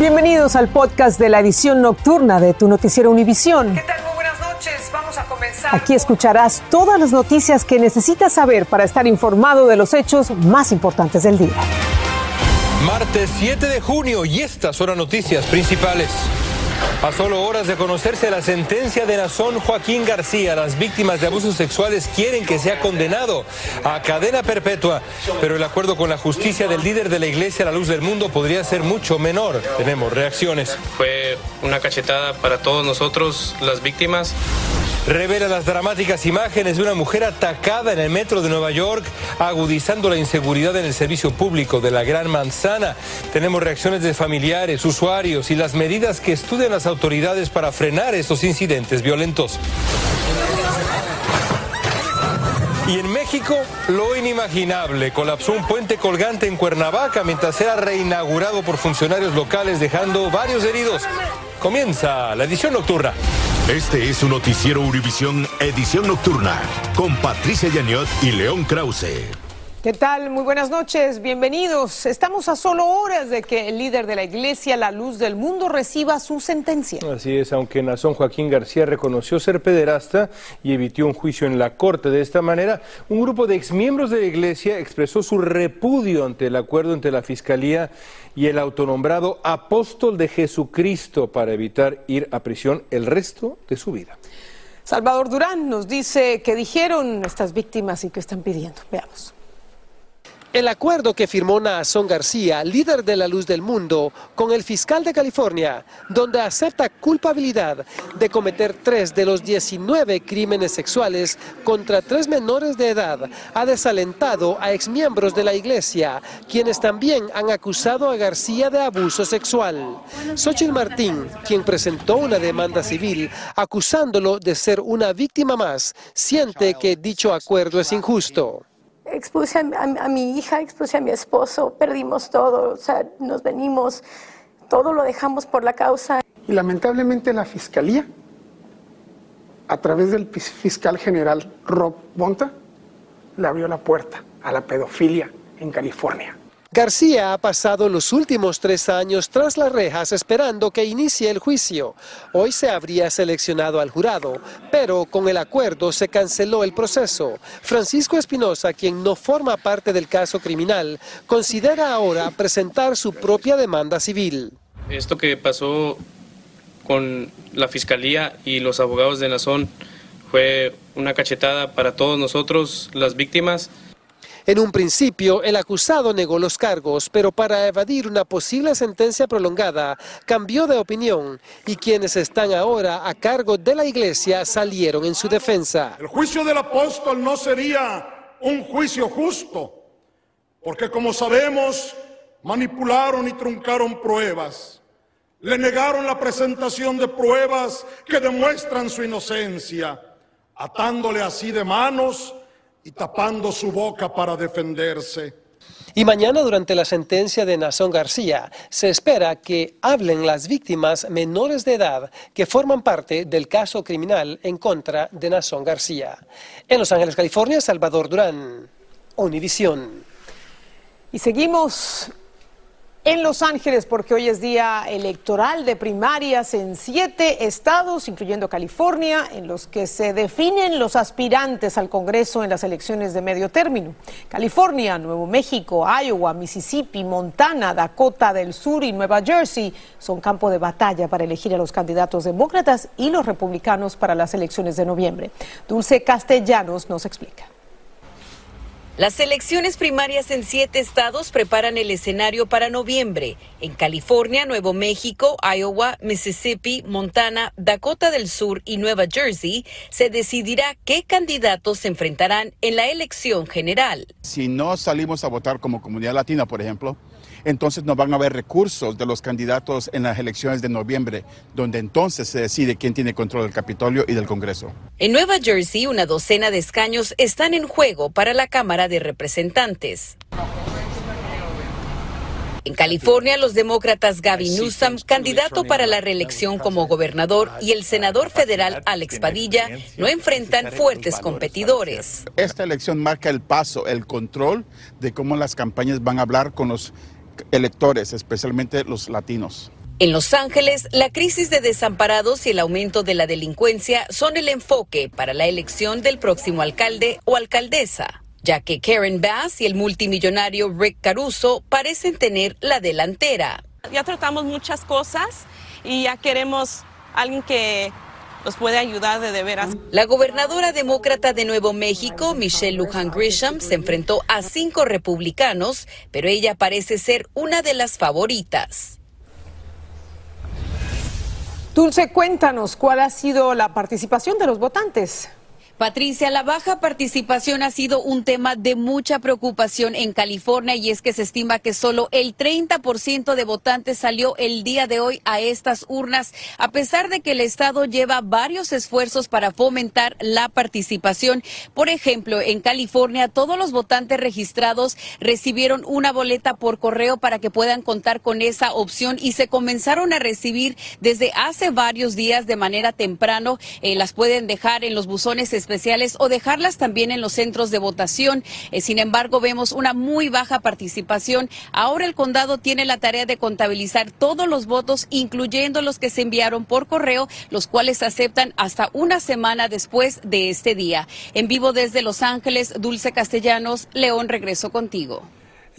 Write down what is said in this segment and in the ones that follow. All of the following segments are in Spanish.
Bienvenidos al podcast de la edición nocturna de tu noticiero Univisión. ¿Qué tal? Muy buenas noches. Vamos a comenzar. Aquí escucharás todas las noticias que necesitas saber para estar informado de los hechos más importantes del día. Martes 7 de junio y estas son las noticias principales. A solo horas de conocerse la sentencia de Nazón Joaquín García, las víctimas de abusos sexuales quieren que sea condenado a cadena perpetua, pero el acuerdo con la justicia del líder de la iglesia a la luz del mundo podría ser mucho menor. Tenemos reacciones. Fue una cachetada para todos nosotros, las víctimas. Revela las dramáticas imágenes de una mujer atacada en el metro de Nueva York, agudizando la inseguridad en el servicio público de la Gran Manzana. Tenemos reacciones de familiares, usuarios y las medidas que estudian las autoridades para frenar estos incidentes violentos. Y en México, lo inimaginable. Colapsó un puente colgante en Cuernavaca mientras era reinaugurado por funcionarios locales, dejando varios heridos. Comienza la edición nocturna. Este es un noticiero Univisión Edición Nocturna con Patricia Yaniot y León Krause. ¿Qué tal? Muy buenas noches, bienvenidos. Estamos a solo horas de que el líder de la iglesia, la luz del mundo, reciba su sentencia. Así es, aunque Nazón Joaquín García reconoció ser pederasta y evitó un juicio en la corte de esta manera, un grupo de exmiembros de la iglesia expresó su repudio ante el acuerdo entre la fiscalía y el autonombrado apóstol de Jesucristo para evitar ir a prisión el resto de su vida. Salvador Durán nos dice qué dijeron estas víctimas y qué están pidiendo. Veamos. El acuerdo que firmó Naasón García, líder de la luz del mundo, con el fiscal de California, donde acepta culpabilidad de cometer tres de los 19 crímenes sexuales contra tres menores de edad, ha desalentado a exmiembros de la iglesia, quienes también han acusado a García de abuso sexual. Xochitl Martín, quien presentó una demanda civil acusándolo de ser una víctima más, siente que dicho acuerdo es injusto expuse a, a, a, mi hija, expuse a mi esposo, perdimos todo, o sea, nos venimos, todo lo dejamos por la causa. Y lamentablemente la fiscalía, a través del fiscal general Rob Bonta, le abrió la puerta a la pedofilia en California. García ha pasado los últimos tres años tras las rejas esperando que inicie el juicio. Hoy se habría seleccionado al jurado, pero con el acuerdo se canceló el proceso. Francisco Espinosa, quien no forma parte del caso criminal, considera ahora presentar su propia demanda civil. Esto que pasó con la fiscalía y los abogados de Nazón fue una cachetada para todos nosotros, las víctimas. En un principio, el acusado negó los cargos, pero para evadir una posible sentencia prolongada, cambió de opinión y quienes están ahora a cargo de la iglesia salieron en su defensa. El juicio del apóstol no sería un juicio justo, porque como sabemos, manipularon y truncaron pruebas. Le negaron la presentación de pruebas que demuestran su inocencia, atándole así de manos y tapando su boca para defenderse. Y mañana, durante la sentencia de Nazón García, se espera que hablen las víctimas menores de edad que forman parte del caso criminal en contra de Nazón García. En Los Ángeles, California, Salvador Durán, Univisión. Y seguimos en Los Ángeles, porque hoy es día electoral de primarias en siete estados, incluyendo California, en los que se definen los aspirantes al Congreso en las elecciones de medio término. California, Nuevo México, Iowa, Mississippi, Montana, Dakota del Sur y Nueva Jersey son campo de batalla para elegir a los candidatos demócratas y los republicanos para las elecciones de noviembre. Dulce Castellanos nos explica. Las elecciones primarias en siete estados preparan el escenario para noviembre. En California, Nuevo México, Iowa, Mississippi, Montana, Dakota del Sur y Nueva Jersey se decidirá qué candidatos se enfrentarán en la elección general. Si no salimos a votar como comunidad latina, por ejemplo, entonces no van a haber recursos de los candidatos en las elecciones de noviembre, donde entonces se decide quién tiene control del Capitolio y del Congreso. En Nueva Jersey, una docena de escaños están en juego para la Cámara de Representantes. En California, los demócratas Gavin Newsom, candidato para la reelección como gobernador, y el senador federal Alex Padilla no enfrentan fuertes competidores. Esta elección marca el paso, el control de cómo las campañas van a hablar con los electores, especialmente los latinos. En Los Ángeles, la crisis de desamparados y el aumento de la delincuencia son el enfoque para la elección del próximo alcalde o alcaldesa, ya que Karen Bass y el multimillonario Rick Caruso parecen tener la delantera. Ya tratamos muchas cosas y ya queremos alguien que nos puede ayudar de, de veras. La gobernadora demócrata de Nuevo México, Michelle Lujan Grisham, se enfrentó a cinco republicanos, pero ella parece ser una de las favoritas. Dulce, cuéntanos cuál ha sido la participación de los votantes. Patricia, la baja participación ha sido un tema de mucha preocupación en California y es que se estima que solo el 30% de votantes salió el día de hoy a estas urnas, a pesar de que el Estado lleva varios esfuerzos para fomentar la participación. Por ejemplo, en California todos los votantes registrados recibieron una boleta por correo para que puedan contar con esa opción y se comenzaron a recibir desde hace varios días de manera temprano. Eh, las pueden dejar en los buzones o dejarlas también en los centros de votación. Eh, sin embargo, vemos una muy baja participación. Ahora el condado tiene la tarea de contabilizar todos los votos, incluyendo los que se enviaron por correo, los cuales se aceptan hasta una semana después de este día. En vivo desde Los Ángeles, Dulce Castellanos, León, regreso contigo.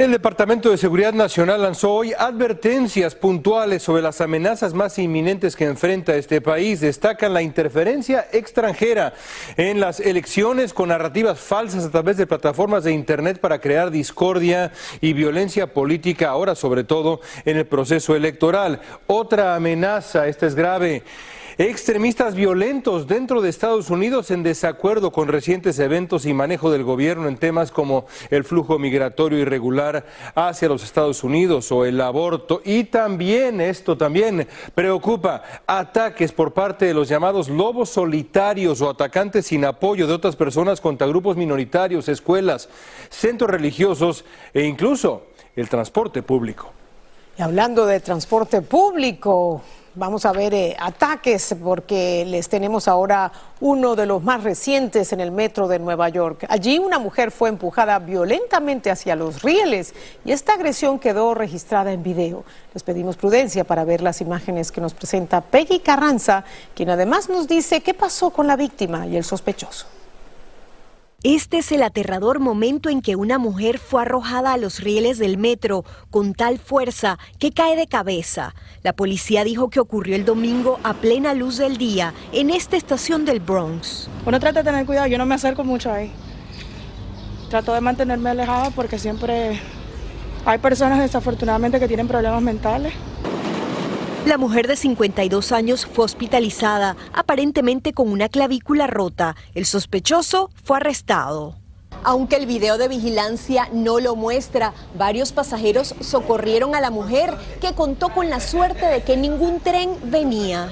El Departamento de Seguridad Nacional lanzó hoy advertencias puntuales sobre las amenazas más inminentes que enfrenta este país. Destacan la interferencia extranjera en las elecciones con narrativas falsas a través de plataformas de Internet para crear discordia y violencia política, ahora sobre todo en el proceso electoral. Otra amenaza, esta es grave. Extremistas violentos dentro de Estados Unidos en desacuerdo con recientes eventos y manejo del gobierno en temas como el flujo migratorio irregular hacia los Estados Unidos o el aborto. Y también, esto también preocupa, ataques por parte de los llamados lobos solitarios o atacantes sin apoyo de otras personas contra grupos minoritarios, escuelas, centros religiosos e incluso el transporte público. Y hablando de transporte público, Vamos a ver eh, ataques porque les tenemos ahora uno de los más recientes en el metro de Nueva York. Allí una mujer fue empujada violentamente hacia los rieles y esta agresión quedó registrada en video. Les pedimos prudencia para ver las imágenes que nos presenta Peggy Carranza, quien además nos dice qué pasó con la víctima y el sospechoso. Este es el aterrador momento en que una mujer fue arrojada a los rieles del metro con tal fuerza que cae de cabeza. La policía dijo que ocurrió el domingo a plena luz del día en esta estación del Bronx. Uno trata de tener cuidado, yo no me acerco mucho ahí. Trato de mantenerme alejada porque siempre hay personas desafortunadamente que tienen problemas mentales. La mujer de 52 años fue hospitalizada, aparentemente con una clavícula rota. El sospechoso fue arrestado. Aunque el video de vigilancia no lo muestra, varios pasajeros socorrieron a la mujer que contó con la suerte de que ningún tren venía.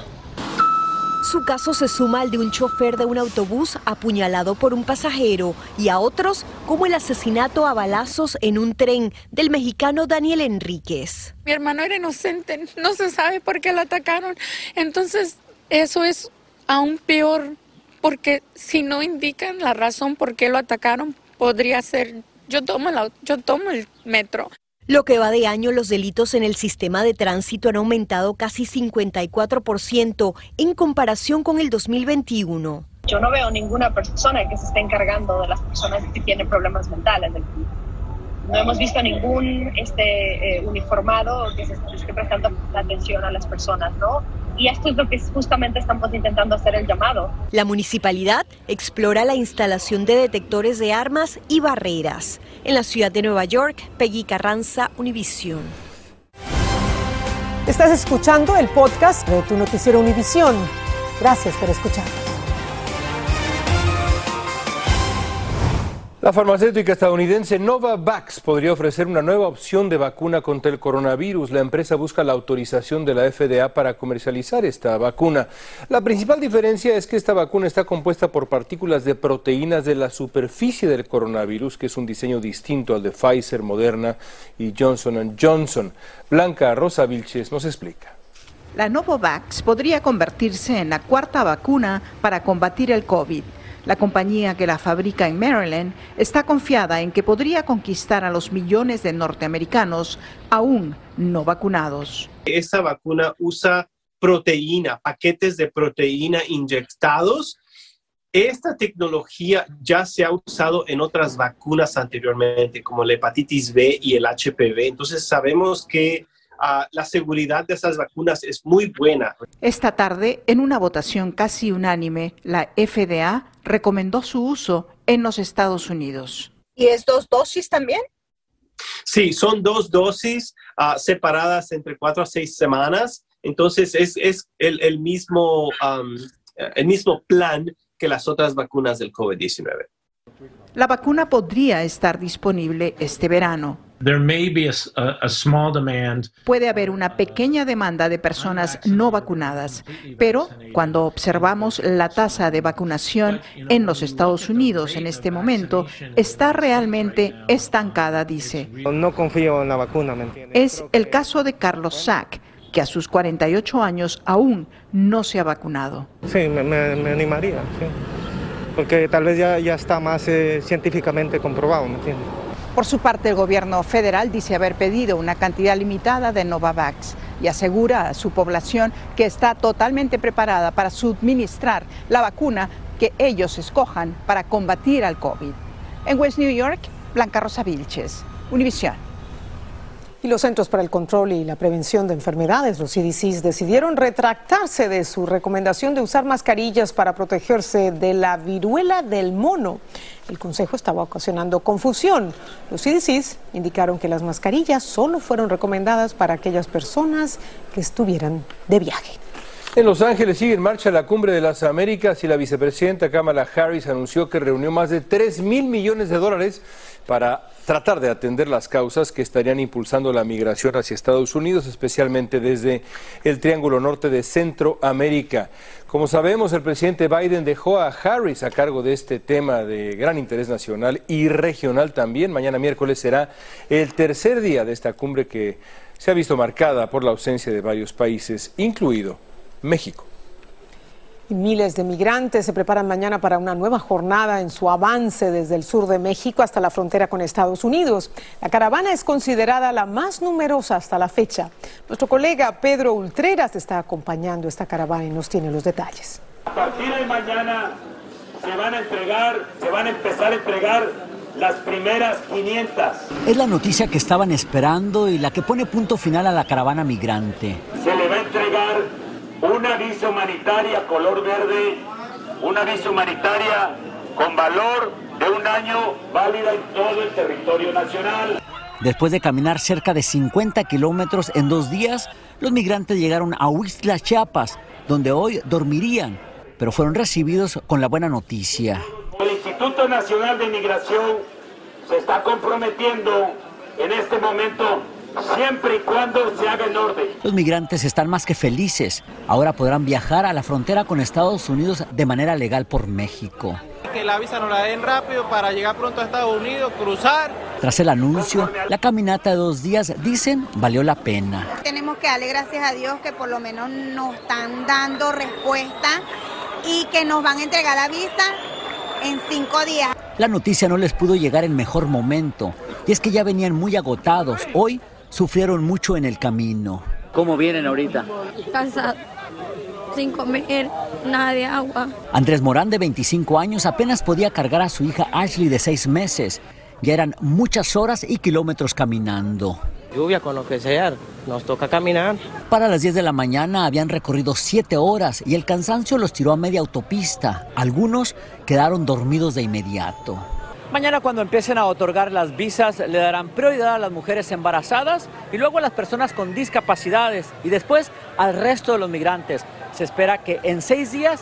Su caso se suma al de un chofer de un autobús apuñalado por un pasajero y a otros como el asesinato a balazos en un tren del mexicano Daniel Enríquez. Mi hermano era inocente, no se sabe por qué lo atacaron. Entonces, eso es aún peor, porque si no indican la razón por qué lo atacaron, podría ser yo tomo, yo tomo el metro. Lo que va de año, los delitos en el sistema de tránsito han aumentado casi 54% en comparación con el 2021. Yo no veo ninguna persona que se esté encargando de las personas que tienen problemas mentales. No hemos visto ningún este, eh, uniformado que se esté prestando atención a las personas, ¿no? Y esto es lo que justamente estamos intentando hacer el llamado. La municipalidad explora la instalación de detectores de armas y barreras. En la ciudad de Nueva York, Peggy Carranza, Univisión. Estás escuchando el podcast de tu noticiero Univisión. Gracias por escuchar. La farmacéutica estadounidense Novavax podría ofrecer una nueva opción de vacuna contra el coronavirus. La empresa busca la autorización de la FDA para comercializar esta vacuna. La principal diferencia es que esta vacuna está compuesta por partículas de proteínas de la superficie del coronavirus, que es un diseño distinto al de Pfizer, Moderna y Johnson Johnson. Blanca Rosa Vilches nos explica. La Novavax podría convertirse en la cuarta vacuna para combatir el COVID La compañía que la fabrica en Maryland está confiada en que podría conquistar a los millones de norteamericanos aún no vacunados. Esta vacuna usa proteína, paquetes de proteína inyectados. Esta tecnología ya se ha usado en otras vacunas anteriormente, como la hepatitis B y el HPV. Entonces sabemos que la seguridad de esas vacunas es muy buena. Esta tarde, en una votación casi unánime, la FDA recomendó su uso en los Estados Unidos. ¿Y es dos dosis también? Sí, son dos dosis ah, separadas entre cuatro a seis semanas. Entonces es, es el, el mismo, um, el mismo plan que las otras vacunas del COVID-19. La vacuna podría estar disponible este verano. There may be a, a- a small demand Puede haber una pequeña demanda de personas no vacunadas, pero cuando observamos la tasa de vacunación en los Estados Unidos en este momento, está realmente estancada, dice. No confío en la vacuna, ¿me entiendes? Es el caso de Carlos Sack, que a sus 48 años aún no se ha vacunado. Sí, me, me- me animaría, sí. Porque tal vez ya, ya está más eh, científicamente comprobado, ¿me entiendes? Por su parte, el gobierno federal dice haber pedido una cantidad limitada de Novavax y asegura a su población que está totalmente preparada para suministrar la vacuna que ellos escojan para combatir al COVID. En West New York, Blanca Rosa Vilches. Y los Centros para el Control y la Prevención de Enfermedades, los CDCs, decidieron retractarse de su recomendación de usar mascarillas para protegerse de la viruela del mono. El Consejo estaba ocasionando confusión. Los CDCs indicaron que las mascarillas solo fueron recomendadas para aquellas personas que estuvieran de viaje. En Los Ángeles sigue en marcha la cumbre de las Américas y la vicepresidenta Kamala Harris anunció que reunió más de 3 mil millones de dólares para tratar de atender las causas que estarían impulsando la migración hacia Estados Unidos, especialmente desde el Triángulo Norte de Centroamérica. Como sabemos, el presidente Biden dejó a Harris a cargo de este tema de gran interés nacional y regional también. Mañana miércoles será el tercer día de esta cumbre que se ha visto marcada por la ausencia de varios países, incluido México. Y miles de migrantes se preparan mañana para una nueva jornada en su avance desde el sur de México hasta la frontera con Estados Unidos. La caravana es considerada la más numerosa hasta la fecha. Nuestro colega Pedro Ultreras está acompañando esta caravana y nos tiene los detalles. A partir de mañana se van a entregar, se van a empezar a entregar las primeras 500. Es la noticia que estaban esperando y la que pone punto final a la caravana migrante. Se le va a entregar una visa humanitaria color verde, una visa humanitaria con valor de un año válida en todo el territorio nacional. Después de caminar cerca de 50 kilómetros en dos días, los migrantes llegaron a Huixla, Chiapas, donde hoy dormirían, pero fueron recibidos con la buena noticia. El Instituto Nacional de Migración se está comprometiendo en este momento siempre y cuando se haga en orden. Los migrantes están más que felices. Ahora podrán viajar a la frontera con Estados Unidos de manera legal por México. Que la visa nos la den rápido para llegar pronto a Estados Unidos, cruzar. Tras el anuncio, la caminata de dos días, dicen, valió la pena. Tenemos que darle gracias a Dios que por lo menos nos están dando respuesta y que nos van a entregar la visa en cinco días. La noticia no les pudo llegar en mejor momento, y es que ya venían muy agotados. Hoy sufrieron mucho en el camino. ¿Cómo vienen ahorita? Cansado, sin comer, nada de agua. Andrés Morán, de 25 años, apenas podía cargar a su hija Ashley, de 6 meses. Ya eran muchas horas y kilómetros caminando. Lluvia con lo que sea, nos toca caminar. Para las 10 de la mañana habían recorrido 7 horas y el cansancio los tiró a media autopista. Algunos quedaron dormidos de inmediato. Mañana cuando empiecen a otorgar las visas le darán prioridad a las mujeres embarazadas y luego a las personas con discapacidades y después al resto de los migrantes. Se espera que en seis días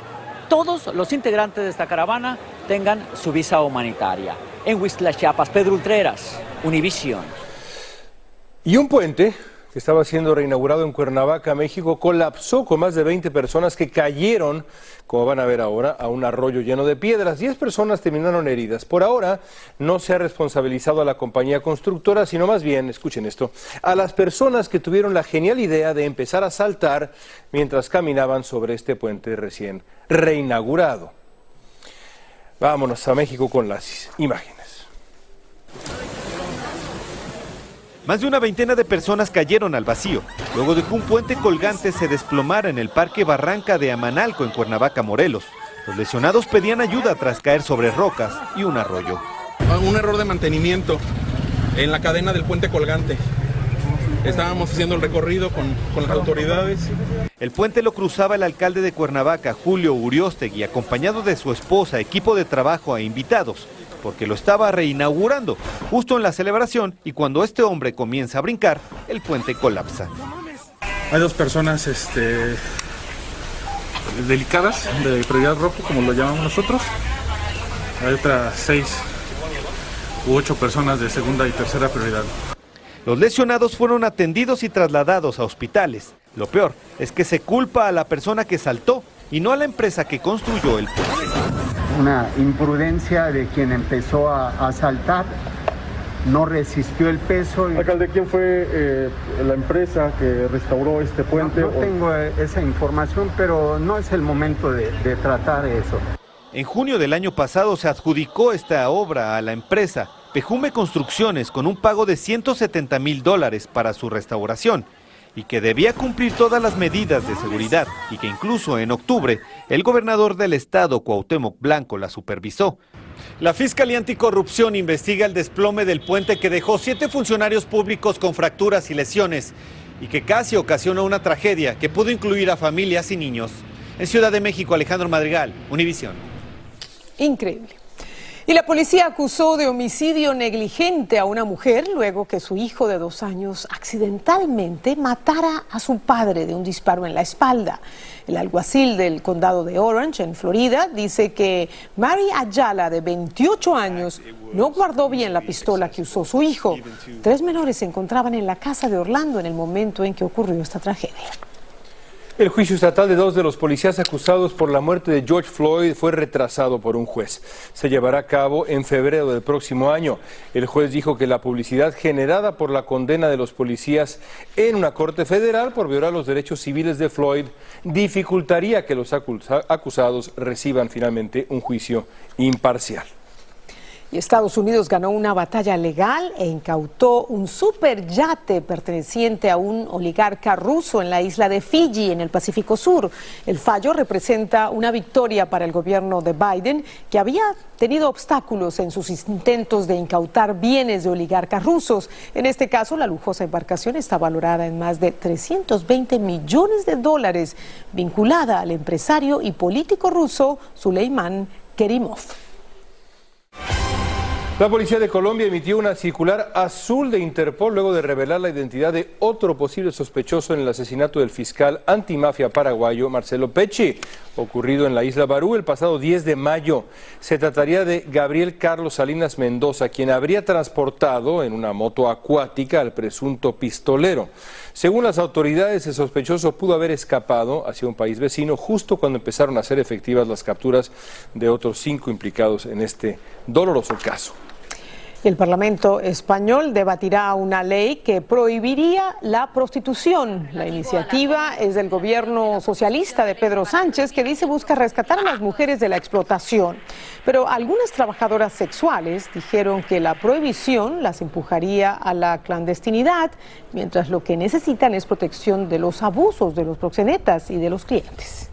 todos los integrantes de esta caravana tengan su visa humanitaria. En Huistla, Chiapas, Pedro Ultreras, Univision. Y un puente estaba siendo reinaugurado en Cuernavaca, México, colapsó con más de 20 personas que cayeron, como van a ver ahora, a un arroyo lleno de piedras. 10 personas terminaron heridas. Por ahora no se ha responsabilizado a la compañía constructora, sino más bien, escuchen esto, a las personas que tuvieron la genial idea de empezar a saltar mientras caminaban sobre este puente recién reinaugurado. Vámonos a México con las imágenes. Más de una veintena de personas cayeron al vacío, luego de que un puente colgante se desplomara en el Parque Barranca de Amanalco, en Cuernavaca, Morelos. Los lesionados pedían ayuda tras caer sobre rocas y un arroyo. Un error de mantenimiento en la cadena del puente colgante. Estábamos haciendo el recorrido con, con, las autoridades. El puente lo cruzaba el alcalde de Cuernavaca, Julio Uriostegui, acompañado de su esposa, equipo de trabajo e invitados porque lo estaba reinaugurando justo en la celebración y cuando este hombre comienza a brincar, el puente colapsa. Hay dos personas este, delicadas de prioridad roja, como lo llamamos nosotros. Hay otras seis u ocho personas de segunda y tercera prioridad. Los lesionados fueron atendidos y trasladados a hospitales. Lo peor es que se culpa a la persona que saltó y no a la empresa que construyó el puente una imprudencia de quien empezó a, a saltar, no resistió el peso. Y... Alcalde, ¿quién fue eh, la empresa que restauró este puente? No, no tengo esa información, pero no es el momento de, de tratar eso. En junio del año pasado se adjudicó esta obra a la empresa Pejume Construcciones con un pago de 170 mil dólares para su restauración y que debía cumplir todas las medidas de seguridad y que incluso en octubre el gobernador del estado, Cuauhtémoc Blanco, la supervisó. La Fiscalía Anticorrupción investiga el desplome del puente que dejó siete funcionarios públicos con fracturas y lesiones y que casi ocasionó una tragedia que pudo incluir a familias y niños. En Ciudad de México, Alejandro Madrigal, Univisión. Increíble. Y la policía acusó de homicidio negligente a una mujer luego que su hijo de dos años accidentalmente matara a su padre de un disparo en la espalda. El alguacil del condado de Orange, en Florida, dice que Mary Ayala, de 28 años, no guardó bien la pistola que usó su hijo. Tres menores se encontraban en la casa de Orlando en el momento en que ocurrió esta tragedia. El juicio estatal de dos de los policías acusados por la muerte de George Floyd fue retrasado por un juez. Se llevará a cabo en febrero del próximo año. El juez dijo que la publicidad generada por la condena de los policías en una corte federal por violar los derechos civiles de Floyd dificultaría que los acusados reciban finalmente un juicio imparcial. Y Estados Unidos ganó una batalla legal e incautó un superyate perteneciente a un oligarca ruso en la isla de Fiji, en el Pacífico Sur. El fallo representa una victoria para el gobierno de Biden, que había tenido obstáculos en sus intentos de incautar bienes de oligarcas rusos. En este caso, la lujosa embarcación está valorada en más de 320 millones de dólares, vinculada al empresario y político ruso Suleiman Kerimov. La policía de Colombia emitió una circular azul de Interpol luego de revelar la identidad de otro posible sospechoso en el asesinato del fiscal antimafia paraguayo Marcelo Pecci, ocurrido en la isla Barú el pasado 10 de mayo. Se trataría de Gabriel Carlos Salinas Mendoza, quien habría transportado en una moto acuática al presunto pistolero. Según las autoridades, el sospechoso pudo haber escapado hacia un país vecino justo cuando empezaron a ser efectivas las capturas de otros cinco implicados en este doloroso caso. El Parlamento español debatirá una ley que prohibiría la prostitución. La iniciativa es del gobierno socialista de Pedro Sánchez que dice busca rescatar a las mujeres de la explotación. Pero algunas trabajadoras sexuales dijeron que la prohibición las empujaría a la clandestinidad, mientras lo que necesitan es protección de los abusos de los proxenetas y de los clientes.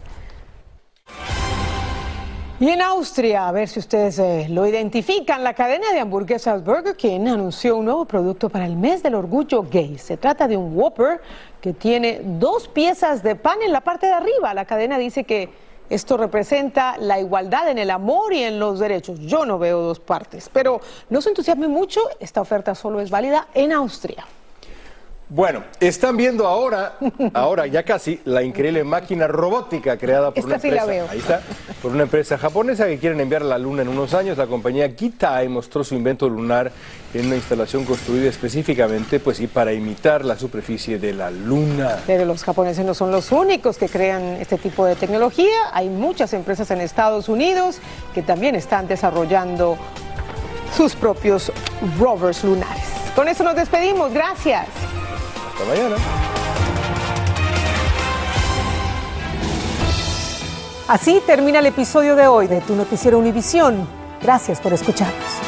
Y en Austria, a ver si ustedes eh, lo identifican, la cadena de hamburguesas Burger King anunció un nuevo producto para el mes del orgullo gay. Se trata de un Whopper que tiene dos piezas de pan en la parte de arriba. La cadena dice que esto representa la igualdad en el amor y en los derechos. Yo no veo dos partes, pero no se entusiasme mucho, esta oferta solo es válida en Austria. Bueno, están viendo ahora, ahora ya casi, la increíble máquina robótica creada por una empresa. Ahí está, por una empresa japonesa que quieren enviar a la Luna en unos años. La compañía Kitai mostró su invento lunar en una instalación construida específicamente, pues sí, para imitar la superficie de la Luna. Pero los japoneses no son los únicos que crean este tipo de tecnología. Hay muchas empresas en Estados Unidos que también están desarrollando sus propios rovers lunares. Con eso nos despedimos. Gracias. Hasta mañana. Así termina el episodio de hoy de Tu Noticiero Univisión. Gracias por escucharnos.